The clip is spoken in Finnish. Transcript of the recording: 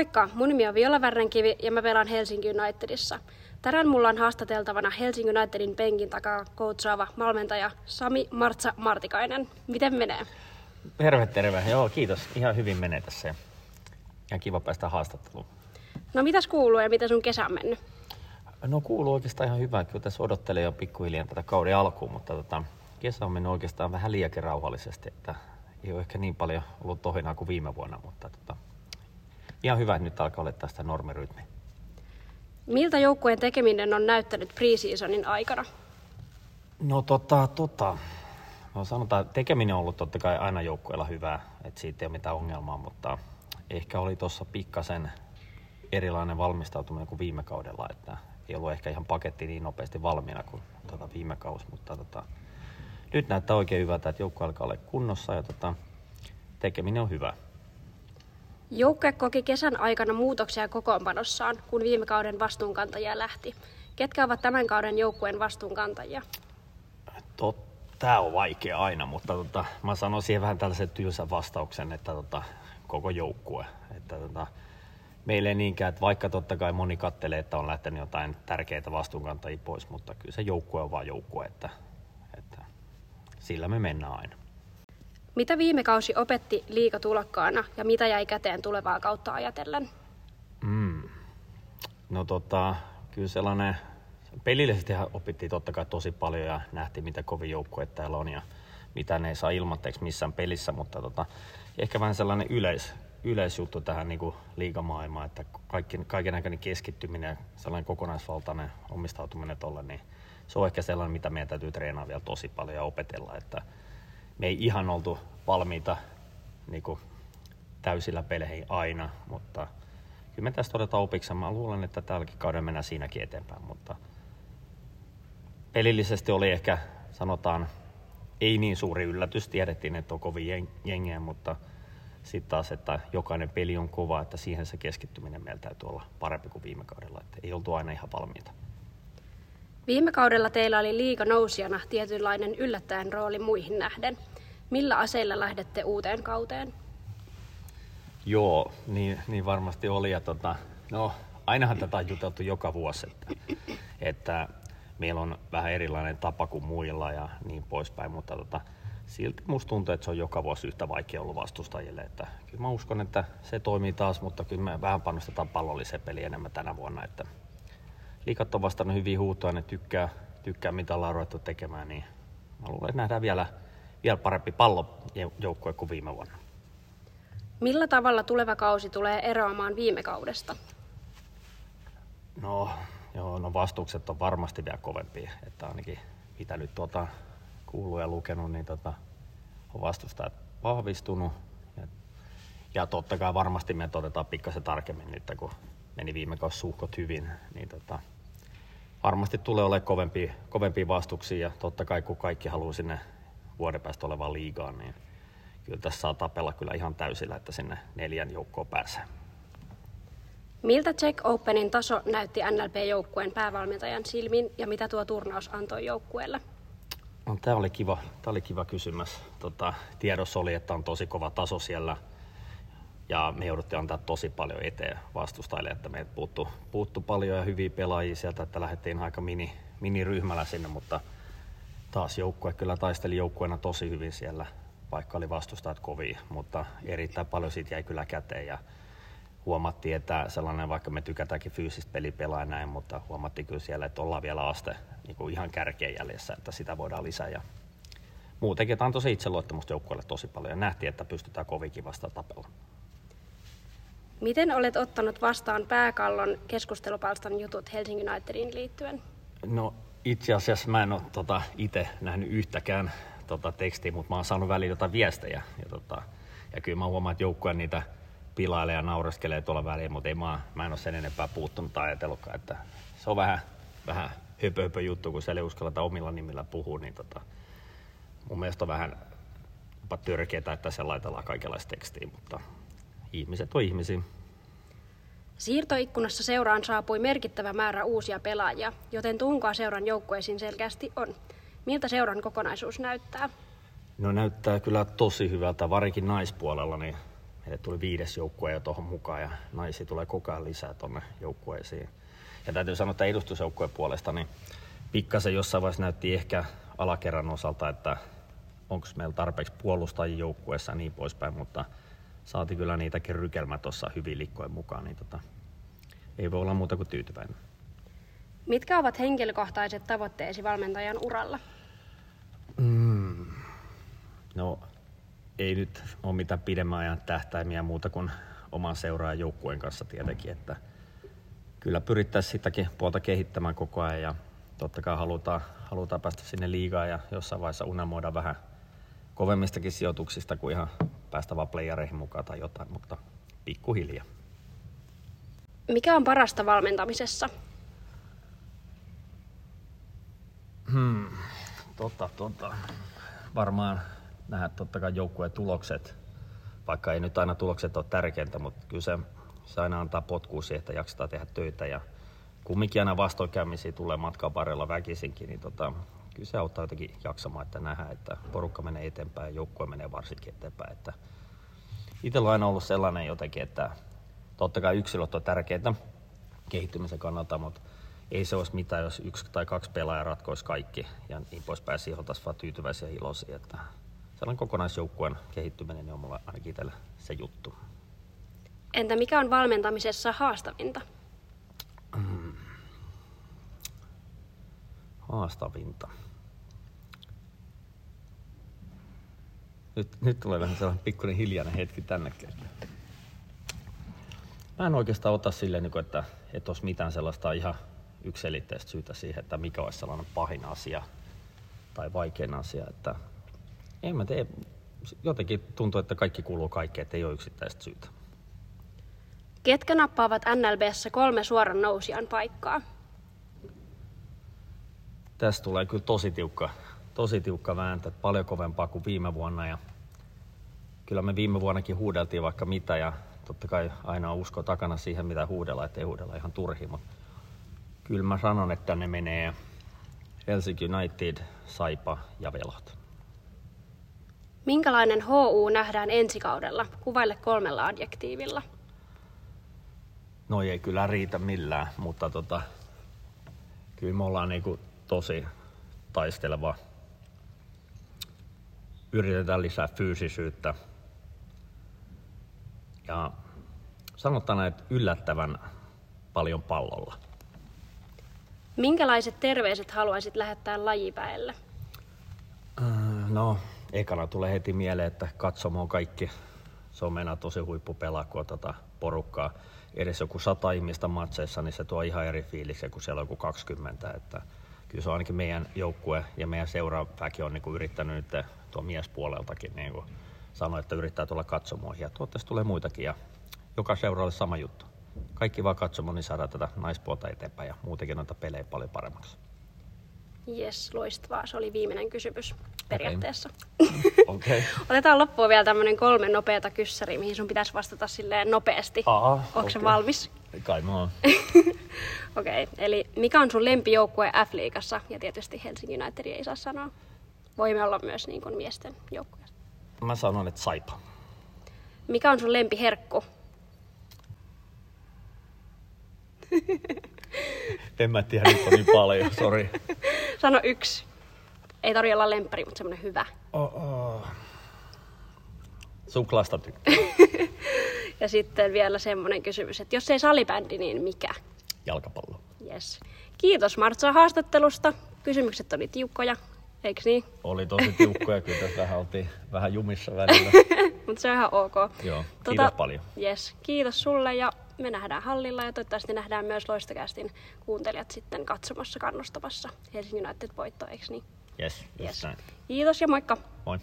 Moikka, mun nimi on Viola Värrenkivi ja mä pelaan Helsinki Unitedissa. Tänään mulla on haastateltavana Helsinki Unitedin penkin takaa coachaava valmentaja Sami Martsa Martikainen. Miten menee? Terve, terve. Joo, kiitos. Ihan hyvin menee tässä. Ihan kiva päästä haastatteluun. No mitäs kuuluu ja miten sun kesä on mennyt? No kuuluu oikeastaan ihan hyvää. Kyllä tässä odottelee jo pikkuhiljaa tätä kauden alkuun, mutta tota, kesä on mennyt oikeastaan vähän liiakin rauhallisesti. Että ei ole ehkä niin paljon ollut tohinaa kuin viime vuonna, mutta tota, ihan hyvä, että nyt alkaa olla tästä normirytmi. Miltä joukkueen tekeminen on näyttänyt preseasonin aikana? No tota, tota. No sanotaan, että tekeminen on ollut totta kai aina joukkueella hyvää, että siitä ei ole mitään ongelmaa, mutta ehkä oli tuossa pikkasen erilainen valmistautuminen kuin viime kaudella, että ei ollut ehkä ihan paketti niin nopeasti valmiina kuin tota viime kausi, mutta tota, nyt näyttää oikein hyvältä, että joukkue alkaa olla kunnossa ja tota, tekeminen on hyvä. Joukkue koki kesän aikana muutoksia kokoonpanossaan, kun viime kauden vastuunkantajia lähti. Ketkä ovat tämän kauden joukkueen vastuunkantajia? Tämä on vaikea aina, mutta tota, mä sanon siihen vähän tällaisen tylsän vastauksen, että tota, koko joukkue. Että tota, meillä ei niinkään, että vaikka totta kai moni kattelee, että on lähtenyt jotain tärkeitä vastuunkantajia pois, mutta kyllä se joukkue on vaan joukkue, että, että sillä me mennään aina. Mitä viime kausi opetti liikatulokkaana ja mitä jäi käteen tulevaa kautta ajatellen? Mm. No tota, kyllä sellainen, pelillisesti opittiin totta kai tosi paljon ja nähtiin mitä kovin joukkue täällä on ja mitä ne ei saa ilmatteeksi missään pelissä, mutta tota, ehkä vähän sellainen yleis, yleisjuttu tähän niin kuin liigamaailmaan, että kaikki, kaiken aikainen keskittyminen ja sellainen kokonaisvaltainen omistautuminen tolle, niin se on ehkä sellainen, mitä meidän täytyy treenaa vielä tosi paljon ja opetella, että me ei ihan oltu valmiita niin kuin täysillä peleihin aina, mutta kyllä me tästä otetaan opiksi. Mä luulen, että tälläkin kauden mennään siinäkin eteenpäin, mutta pelillisesti oli ehkä, sanotaan, ei niin suuri yllätys. Tiedettiin, että on kovin jengiä, mutta sitten taas, että jokainen peli on kova, että siihen se keskittyminen meillä täytyy olla parempi kuin viime kaudella. Että ei oltu aina ihan valmiita. Viime kaudella teillä oli liiga nousijana tietynlainen yllättäen rooli muihin nähden. Millä aseilla lähdette uuteen kauteen? Joo, niin, niin varmasti oli. Ja tota, no, ainahan tätä on juteltu joka vuosi, että, että meillä on vähän erilainen tapa kuin muilla ja niin poispäin, mutta tota, silti musta tuntuu, että se on joka vuosi yhtä vaikea ollut vastustajille. Että kyllä mä uskon, että se toimii taas, mutta kyllä me vähän panostetaan pallolliseen peliin enemmän tänä vuonna. Että liikat on vastannut hyvin huutoa, ne tykkää, tykkää mitä ollaan ruvettu tekemään, niin mä luulen, että nähdään vielä, vielä parempi pallojoukkue kuin viime vuonna. Millä tavalla tuleva kausi tulee eroamaan viime kaudesta? No, joo, no vastukset on varmasti vielä kovempia, että ainakin mitä nyt tuota kuullut ja lukenut, niin tota, on vastustajat vahvistunut. Ja, ja totta kai varmasti me otetaan pikkasen tarkemmin nyt, kun meni viime kausi suhkot hyvin, niin tota, varmasti tulee olemaan kovempia, kovempia vastuksia ja totta kai kun kaikki haluaa sinne vuoden päästä olevaan liigaan, niin kyllä tässä saa tapella kyllä ihan täysillä, että sinne neljän joukkoon pääsee. Miltä Czech Openin taso näytti NLP-joukkueen päävalmentajan silmin ja mitä tuo turnaus antoi joukkueelle? No, tämä oli kiva, tämä oli kiva kysymys. Tota, tiedossa oli, että on tosi kova taso siellä ja me jouduttiin antaa tosi paljon eteen vastustajille, että meiltä puuttu, puuttu paljon ja hyviä pelaajia sieltä, että lähdettiin aika mini, mini-ryhmällä sinne, mutta taas joukkue kyllä taisteli joukkueena tosi hyvin siellä, vaikka oli vastustajat kovia, mutta erittäin paljon siitä jäi kyllä käteen ja huomattiin, että sellainen, vaikka me tykätäänkin fyysistä pelipelaa näin, mutta huomattiin kyllä siellä, että ollaan vielä aste niin kuin ihan kärkeen jäljessä, että sitä voidaan lisää. Ja muutenkin tämä antoi itseluottamusta joukkueelle tosi paljon ja nähtiin, että pystytään kovinkin vasta tapella. Miten olet ottanut vastaan pääkallon keskustelupalstan jutut Helsingin Unitedin liittyen? No itse asiassa mä en ole tota, itse nähnyt yhtäkään tota, tekstiä, mutta mä oon saanut väliin jotain viestejä. Ja, tota, ja kyllä mä huomaan, että joukkue niitä pilailee ja naureskelee tuolla väliin, mutta ei mä, mä en ole sen enempää puuttunut tai ajatellutkaan, että se on vähän, vähän höpö, höpö juttu, kun siellä ei uskalleta omilla nimillä puhua, niin tota, mun mielestä on vähän törkeetä, että se laitellaan kaikenlaista tekstiä, mutta ihmiset on ihmisiä. Siirtoikkunassa seuraan saapui merkittävä määrä uusia pelaajia, joten tunkaa seuran joukkueisiin selkeästi on. Miltä seuran kokonaisuus näyttää? No näyttää kyllä tosi hyvältä, varsinkin naispuolella, niin meille tuli viides joukkue jo tuohon mukaan ja naisia tulee koko ajan lisää tuonne joukkueisiin. Ja täytyy sanoa, että edustusjoukkueen puolesta, niin pikkasen jossain vaiheessa näytti ehkä alakerran osalta, että onko meillä tarpeeksi puolustajia joukkueessa ja niin poispäin, mutta saati kyllä niitäkin rykelmä tuossa hyvin likkojen mukaan, niin tota, ei voi olla muuta kuin tyytyväinen. Mitkä ovat henkilökohtaiset tavoitteesi valmentajan uralla? Mm. No, ei nyt ole mitään pidemmän ajan tähtäimiä muuta kuin oman seuraajan joukkueen kanssa tietenkin, että kyllä pyrittäisiin sitäkin puolta kehittämään koko ajan ja totta kai halutaan, halutaan päästä sinne liigaan ja jossain vaiheessa unelmoida vähän kovemmistakin sijoituksista kuin ihan päästä vaan playereihin mukaan tai jotain, mutta pikkuhiljaa. Mikä on parasta valmentamisessa? Hmm, tota, tota. Varmaan nähdä totta kai joukkueen tulokset, vaikka ei nyt aina tulokset ole tärkeintä, mutta kyllä se, se aina antaa potkua siihen, että jaksetaan tehdä töitä ja kumminkin aina vastoinkäymisiä tulee matkan varrella väkisinkin, niin tota, kyllä se auttaa jotenkin jaksamaan, että nähdään, että porukka menee eteenpäin ja joukkue menee varsinkin eteenpäin. Että itsellä on aina ollut sellainen jotenkin, että totta kai yksilöt on tärkeitä kehittymisen kannalta, mutta ei se olisi mitään, jos yksi tai kaksi pelaajaa ratkoisi kaikki ja niin poispäin. Siihen oltaisiin vaan tyytyväisiä ja iloisia. Että sellainen kokonaisjoukkueen kehittyminen niin on mulla ainakin itsellä se juttu. Entä mikä on valmentamisessa haastavinta? Haastavinta. Nyt, nyt tulee vähän sellainen pikkuinen hiljainen hetki tänne. Mä en oikeastaan ota silleen, niin että, että olisi mitään sellaista ihan yksilitteistä syytä siihen, että mikä olisi sellainen pahin asia tai vaikein asia. Että en mä tee. Jotenkin tuntuu, että kaikki kuuluu kaikkeen, että ei ole yksittäistä syytä. Ketkä nappaavat NLBssä kolme suoran nousijan paikkaa? Tästä tulee kyllä tosi tiukka, tosi tiukka vääntö, paljon kovempaa kuin viime vuonna. Ja kyllä me viime vuonnakin huudeltiin vaikka mitä ja totta kai aina on usko takana siihen, mitä huudella, ettei huudella ihan turhi, mutta kyllä mä sanon, että ne menee Helsinki United, Saipa ja Velot. Minkälainen HU nähdään ensi kaudella? Kuvaille kolmella adjektiivilla. No ei kyllä riitä millään, mutta tota, kyllä me ollaan niinku tosi taisteleva. Yritetään lisää fyysisyyttä. Ja sanotaan, että yllättävän paljon pallolla. Minkälaiset terveiset haluaisit lähettää lajipäelle? Äh, no, ekana tulee heti mieleen, että katsomo on kaikki. Se on mennä tosi huippupelaa, kun tota porukkaa. Edes joku sata ihmistä matseissa, niin se tuo ihan eri fiiliksi kun siellä on joku 20. Että kyllä se on ainakin meidän joukkue ja meidän seuraväki on niin yrittänyt nyt tuo miespuoleltakin niin kuin sanoi, että yrittää tulla katsomoihin. Ja toivottavasti tulee muitakin ja joka seuraavalle sama juttu. Kaikki vaan katsomaan, niin saadaan tätä naispuolta eteenpäin ja muutenkin noita pelejä paljon paremmaksi. Jes, loistavaa. Se oli viimeinen kysymys periaatteessa. Okay. okay. Otetaan loppuun vielä tämmöinen kolme nopeata kyssäriä, mihin sun pitäisi vastata silleen nopeasti. Onko okay. se valmis? Kai mä oon. Okei, okay. eli mikä on sun lempijoukkue F-liigassa? Ja tietysti Helsingin United ei saa sanoa. Voimme olla myös niin kuin miesten joukkue. Mä sanon, että Saipa. Mikä on sun lempiherkku? en mä tiedä, nyt on niin paljon, sori. Sano yksi. Ei tarvitse olla lemppari, mutta semmonen hyvä. Oh, oh. Suklaasta tykkää. ja sitten vielä semmonen kysymys, että jos ei salibändi, niin mikä? Jalkapallo. Yes. Kiitos Martsa haastattelusta. Kysymykset oli tiukkoja, eikö niin? Oli tosi tiukkoja, kyllä tässä vähän oltiin vähän jumissa välillä. mutta se on ihan ok. Joo, kiitos tota, paljon. Yes, kiitos sulle ja me nähdään hallilla ja toivottavasti nähdään myös Loistokästin kuuntelijat sitten katsomassa kannustamassa Helsingin United voitto, eikö niin? Yes, yes. Kiitos ja moikka! Moi!